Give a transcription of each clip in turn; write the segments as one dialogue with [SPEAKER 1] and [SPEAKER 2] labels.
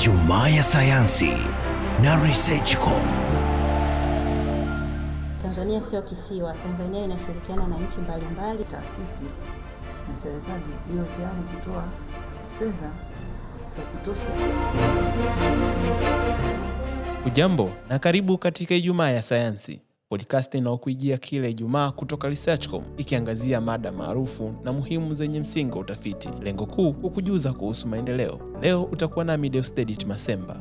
[SPEAKER 1] Ijumaa ya sayansi na Researchcom.
[SPEAKER 2] Tanzania sio kisiwa. Tanzania inashirikiana na nchi mbalimbali.
[SPEAKER 3] taasisi na serikali iwe tayari kutoa fedha za kutosha.
[SPEAKER 4] Ujambo na karibu katika Ijumaa ya Sayansi, podcast inayokuijia kila Ijumaa kutoka Researchcom, ikiangazia mada maarufu na muhimu zenye msingi wa utafiti. Lengo kuu kukujuza kuhusu maendeleo. Leo utakuwa nami Deusdedit Masemba.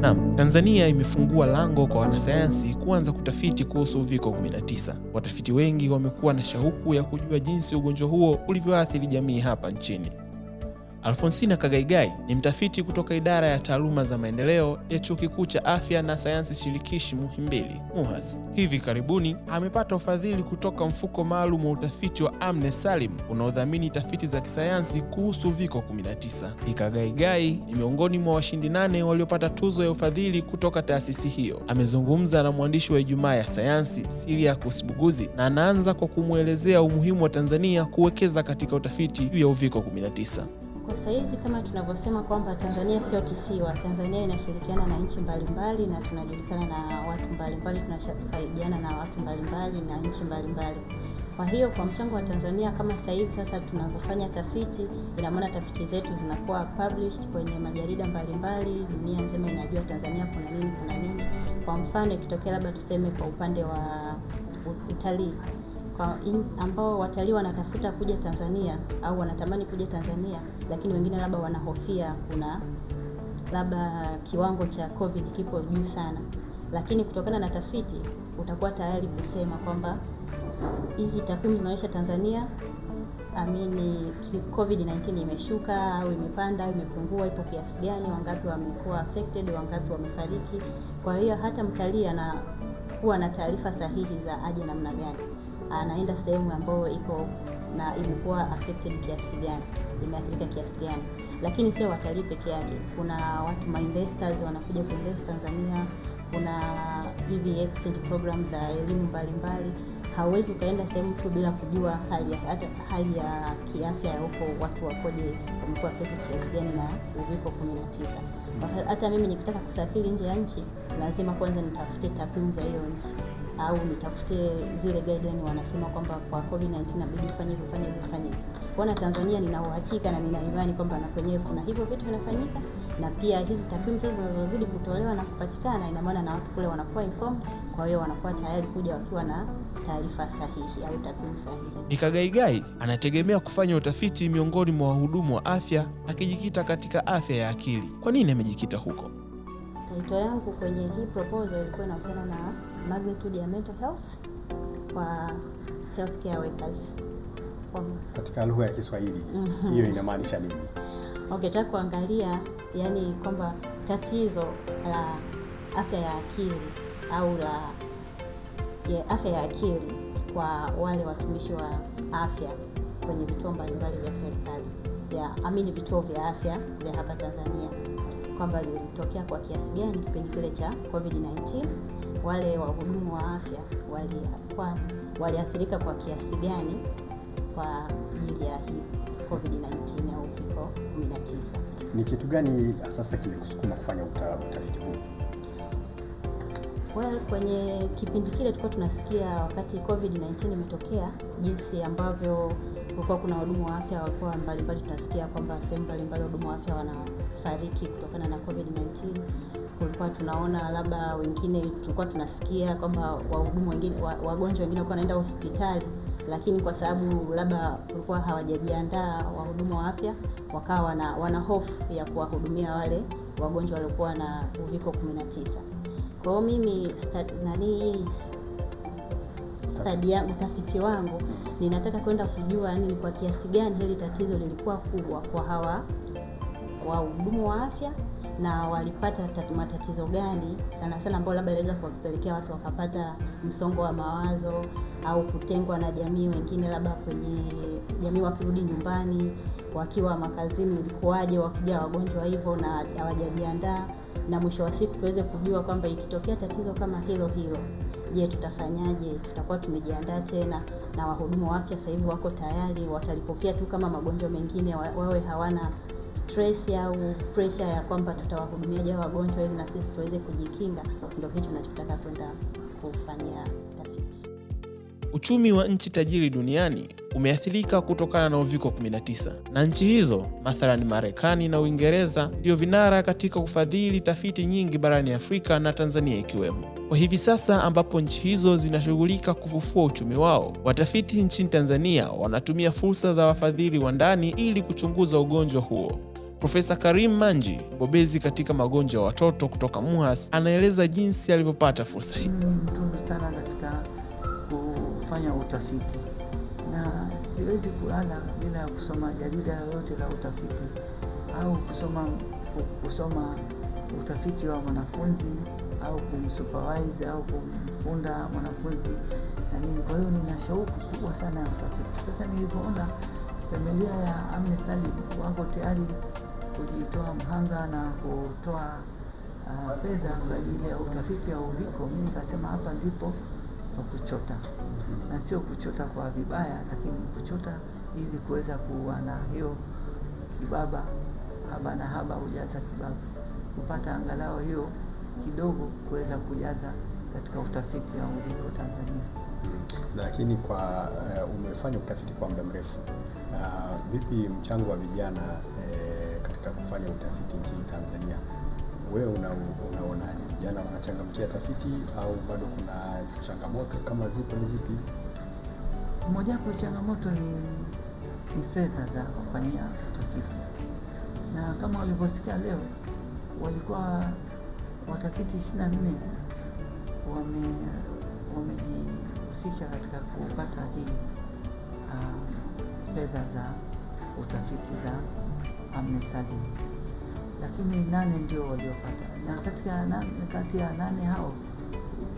[SPEAKER 4] Naam, Tanzania imefungua lango kwa wanasayansi kuanza kutafiti kuhusu uviko 19. Watafiti wengi wamekuwa na shauku ya kujua jinsi ugonjwa huo ulivyoathiri jamii hapa nchini. Alfonsina Kagaigai ni mtafiti kutoka idara ya taaluma za maendeleo ya Chuo Kikuu cha Afya na Sayansi Shirikishi Muhimbili, MUHAS. Hivi karibuni amepata ufadhili kutoka mfuko maalum wa utafiti wa Amne Salim unaodhamini tafiti za kisayansi kuhusu uviko 19. Ikagaigai Kagaigai ni miongoni mwa washindi nane waliopata tuzo ya ufadhili kutoka taasisi hiyo. Amezungumza na mwandishi wa Ijumaa ya Sayansi Siriakus Buguzi na anaanza kwa kumwelezea umuhimu wa Tanzania kuwekeza katika utafiti juu ya uviko 19.
[SPEAKER 2] Kwa saizi kama tunavyosema kwamba Tanzania sio kisiwa. Tanzania inashirikiana na nchi mbalimbali na tunajulikana na watu mbalimbali, tunasaidiana na watu mbalimbali na nchi mbalimbali. Kwa hiyo kwa mchango wa Tanzania kama sasa hivi sasa tunavyofanya tafiti, ina tafiti zetu zinakuwa published kwenye majarida mbalimbali, dunia nzima inajua Tanzania kuna nini, kuna nini. Kwa mfano ikitokea labda tuseme kwa upande wa utalii kwa in, ambao watalii wanatafuta kuja Tanzania au wanatamani kuja Tanzania, lakini wengine labda wanahofia kuna labda kiwango cha COVID kipo juu sana, lakini kutokana na tafiti utakuwa tayari kusema kwamba hizi takwimu zinaonyesha Tanzania amini COVID-19 imeshuka au imepanda au imepungua, ipo kiasi gani, wangapi wamekuwa affected, wangapi wamefariki. Kwa hiyo hata mtalii anakuwa na taarifa sahihi za aje namna gani anaenda sehemu ambayo iko na imekuwa affected kiasi gani, imeathirika kiasi gani. Lakini sio watalii peke yake, kuna watu ma wanakuja kuinvest Tanzania, kuna hivi exchange program za elimu mbalimbali. Hauwezi ukaenda sehemu tu bila kujua hali ya, hata hali ya kiafya ya huko watu wakoje, wamekuwa affected kiasi gani na uviko 19. Kwa Hata mimi nikitaka kusafiri nje ya nchi, lazima kwanza nitafute takwimu za hiyo nchi au nitafute zile guideline wanasema kwamba kwa COVID-19 inabidi ufanye hivi ufanye hivi. Tanzania nina uhakika na nina imani kwamba na kwenyewe kuna hivyo vitu vinafanyika, na pia hizi takwimu sasa zinazozidi kutolewa na kupatikana, ina maana na watu kule wanakuwa informed, kwa hiyo wanakuwa tayari kuja wakiwa na taarifa sahihi au takwimu sahihi.
[SPEAKER 4] Mikagaigai anategemea kufanya utafiti miongoni mwa wahudumu wa afya akijikita katika afya ya akili. Kwa nini amejikita huko?
[SPEAKER 2] Taito yangu kwenye hii proposal ilikuwa inahusiana na magnitude ya mental health kwa healthcare workers.
[SPEAKER 5] Katika lugha ya Kiswahili hiyo inamaanisha nini?
[SPEAKER 2] Okay, nataka kuangalia yani kwamba tatizo la afya ya akili au la ya afya ya akili kwa wale watumishi wa afya kwenye vituo mbalimbali vya serikali ya amini vituo vya afya vya hapa Tanzania kwamba lilitokea kwa kiasi gani kipindi kile cha COVID-19, wale wahudumu wa afya waliathirika kwa kiasi gani kwa ajili ya hii COVID-19 au uviko 19.
[SPEAKER 5] Ni kitu gani sasa kimekusukuma kufanya uta, utafiti huu?
[SPEAKER 2] Well, kwenye kipindi kile tulikuwa tunasikia wakati COVID-19 imetokea, jinsi ambavyo kulikuwa kuna wahudumu wa afya walikuwa mbalimbali, tunasikia kwamba sehemu mbalimbali wahudumu wa afya wanafariki kutokana na COVID-19. Kulikuwa tunaona labda wengine, tulikuwa tunasikia kwamba wahudumu wengine, wa- wagonjwa wengine walikuwa wanaenda hospitali, lakini kwa sababu labda kulikuwa hawajajiandaa wahudumu wa afya, wakawa wana, wana hofu ya kuwahudumia wale wagonjwa waliokuwa na uviko 19. Kwa hiyo mimi sta, nani stadi ya utafiti wangu ninataka kwenda kujua ni kwa kiasi gani hili tatizo lilikuwa kubwa kwa hawa wahudumu wa afya na walipata matatizo gani sana sana ambao labda inaweza kuwapelekea watu wakapata msongo wa mawazo au kutengwa na jamii, wengine labda kwenye jamii wakirudi nyumbani wakiwa makazini ilikuwaje, wakija wagonjwa hivyo na hawajajiandaa, na mwisho wa siku tuweze kujua kwamba ikitokea tatizo kama hilo hilo, je, tutafanyaje? Tutakuwa tumejiandaa tena, na wahudumu wa afya hivi wako tayari, watalipokea tu kama magonjwa mengine, wawe hawana stress au pressure ya kwamba tutawahudumiaje wagonjwa ili na sisi tuweze kujikinga, ndio kitu tunachotaka kwenda kufanyia.
[SPEAKER 4] Uchumi wa nchi tajiri duniani umeathirika kutokana na uviko 19 na nchi hizo mathalani Marekani na Uingereza ndio vinara katika kufadhili tafiti nyingi barani Afrika na Tanzania ikiwemo. Kwa hivi sasa ambapo nchi hizo zinashughulika kufufua uchumi wao, watafiti nchini Tanzania wanatumia fursa za wafadhili wa ndani ili kuchunguza ugonjwa huo. Profesa Karim Manji, mbobezi katika magonjwa ya watoto kutoka MUHAS, anaeleza jinsi alivyopata fursa hii.
[SPEAKER 3] Kufanya utafiti na siwezi kulala bila ya kusoma jarida yoyote la utafiti au kusoma kusoma utafiti wa mwanafunzi au kumsupervise au kumfunda mwanafunzi na nini. Kwa hiyo nina shauku kubwa sana ya utafiti. Sasa nilivyoona familia ya Amne Salim wako tayari kujitoa mhanga na kutoa uh, fedha kwa ajili ya utafiti wa uviko, mimi nikasema hapa ndipo pa kuchota, na sio kuchota kwa vibaya, lakini kuchota ili kuweza kuwa na hiyo kibaba, haba na haba hujaza kibaba, kupata angalau hiyo kidogo kuweza kujaza katika utafiti wa uliko Tanzania.
[SPEAKER 5] Lakini kwa uh, umefanya utafiti kwa muda mrefu uh, vipi mchango wa vijana eh, katika kufanya utafiti nchini Tanzania? Wewe una, unaonaje? Vijana wanachangamkia tafiti au bado kuna changamoto? Kama zipo ni zipi?
[SPEAKER 3] Mojawapo changamoto ni, ni fedha za kufanyia utafiti, na kama walivyosikia leo, walikuwa watafiti 24 wame wamejihusisha katika kupata hii uh, fedha za utafiti za Agnes Salim, lakini nane ndio waliopata, na kati ya nane hao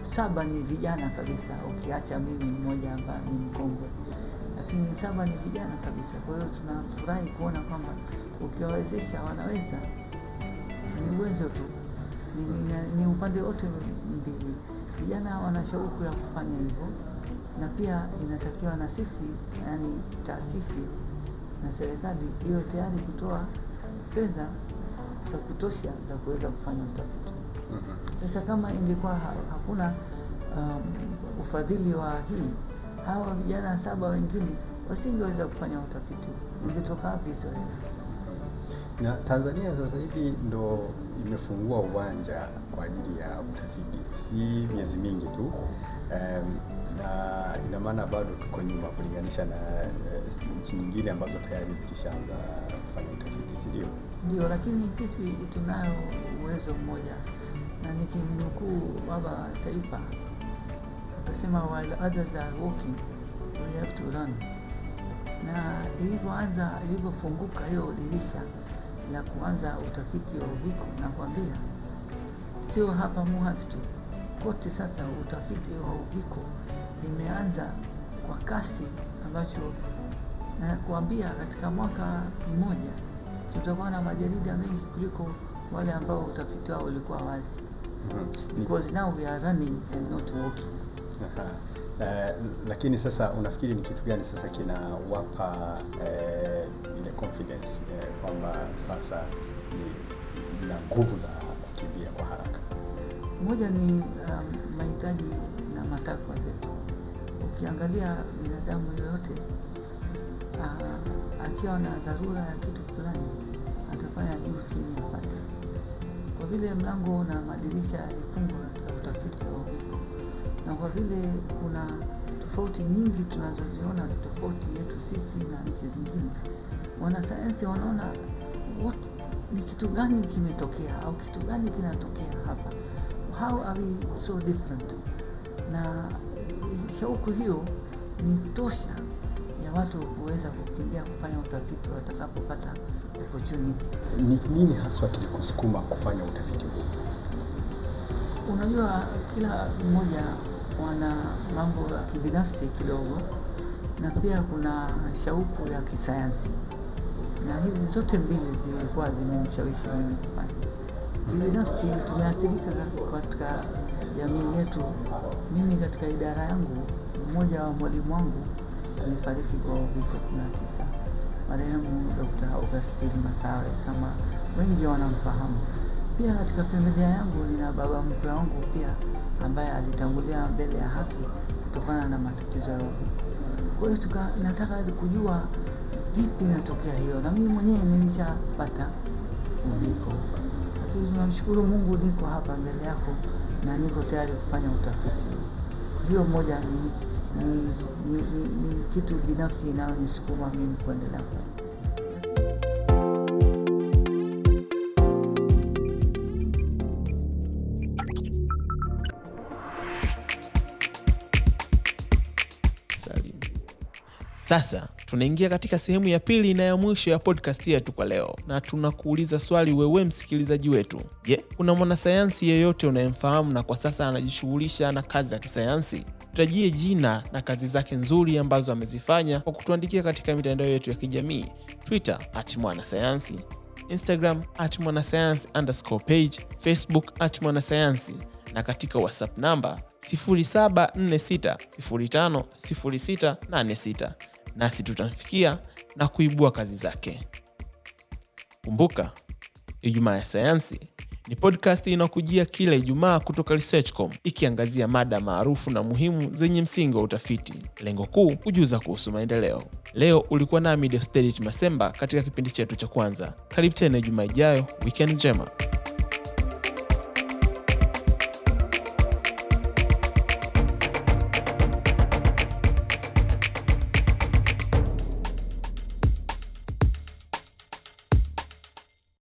[SPEAKER 3] saba ni vijana kabisa, ukiacha mimi mmoja ambaye ni mkongwe, lakini saba ni vijana kabisa. Kwa hiyo tunafurahi kuona kwamba ukiwawezesha wanaweza, ni uwezo tu, ni, ni, ni upande wote mbili. Vijana wana shauku ya kufanya hivyo, na pia inatakiwa na sisi, yani taasisi na serikali iwe tayari kutoa fedha za kutosha za kuweza kufanya utafiti. Sasa kama ingekuwa ha hakuna um, ufadhili wa hii, hawa vijana saba wengine wasingeweza kufanya utafiti, ingetoka wapi hizo hela?
[SPEAKER 5] Na Tanzania sasa hivi ndo imefungua uwanja kwa ajili ya utafiti, si miezi mingi tu um, na ina maana bado tuko nyuma kulinganisha na uh, nchi nyingine ambazo tayari zilishaanza kufanya utafiti, si ndio?
[SPEAKER 3] Ndio, lakini sisi tunayo uwezo mmoja, na nikimnukuu baba wa taifa akasema, while others are walking we have to run. Na ilivyoanza ilivyofunguka hiyo dirisha la kuanza utafiti wa uviko, na kuambia sio hapa MUHAS tu, kote sasa utafiti wa uviko imeanza kwa kasi, ambacho na kuambia katika mwaka mmoja tutakuwa na majarida mengi kuliko wale ambao utafiti wao ulikuwa wazi, because now we are running and not walking.
[SPEAKER 5] Aha. Uh, lakini sasa unafikiri ni kitu gani sasa kinawapa uh, ile confidence uh, kwamba sasa ni na nguvu za kukimbia kwa haraka?
[SPEAKER 3] Moja ni um, mahitaji na matakwa zetu. Ukiangalia binadamu yoyote uh, akiwa na dharura ya kitu fulani atafanya juu chini apate. Kwa vile mlango na madirisha yalifungwa katika utafiti wa uviko, na kwa vile kuna tofauti nyingi tunazoziona tofauti yetu sisi na nchi zingine, wanasayansi wanaona what ni kitu gani kimetokea au kitu gani kinatokea hapa, how are we so different? Na shauku hiyo ni tosha ya watu kuweza kukimbia kufanya utafiti watakapopata opportunity.
[SPEAKER 5] Ni nini haswa kilikusukuma kufanya utafiti huu?
[SPEAKER 3] Unajua, kila mmoja wana mambo ya kibinafsi kidogo, na pia kuna shauku ya kisayansi, na hizi zote mbili zilikuwa zimenishawishi mimi kufanya. Kibinafsi tumeathirika katika jamii yetu. Mimi katika idara yangu, mmoja wa mwalimu wangu alifariki kwa uviko 19 marehemu Dr. Augustine Masawe kama wengi wanamfahamu. Pia katika familia yangu nina baba mkwe wangu pia ambaye alitangulia mbele ya haki kutokana na matatizo ya uviko. Kwa hiyo nataka kujua vipi natokea hiyo, na mimi mwenyewe nilishapata uviko, lakini tunamshukuru Mungu, niko hapa mbele yako na niko tayari kufanya utafiti. Hiyo moja ni, ni, ni, ni, ni kitu binafsi inayonisukuma mimi kuendelea kufanya.
[SPEAKER 4] Sasa tunaingia katika sehemu ya pili na ya mwisho ya podcast yetu kwa leo, na tunakuuliza swali wewe msikilizaji wetu. Je, kuna mwanasayansi yeyote unayemfahamu na kwa sasa anajishughulisha na kazi za kisayansi? Tutajie jina na kazi zake nzuri ambazo amezifanya kwa kutuandikia katika mitandao yetu ya kijamii. Twitter at mwanasayansi, Instagram at mwanasayansi underscore page, Facebook at mwanasayansi. Na katika WhatsApp namba 0746050686 nasi tutamfikia na kuibua kazi zake. Kumbuka, Ijumaa ya Sayansi ni podcast inakujia kila Ijumaa kutoka Researchcom ikiangazia mada maarufu na muhimu zenye msingi wa utafiti. Lengo kuu kujuza kuhusu maendeleo. Leo ulikuwa nami Deusdedit Masemba katika kipindi chetu cha kwanza. Karibu tena Ijumaa ijayo. Weekend njema.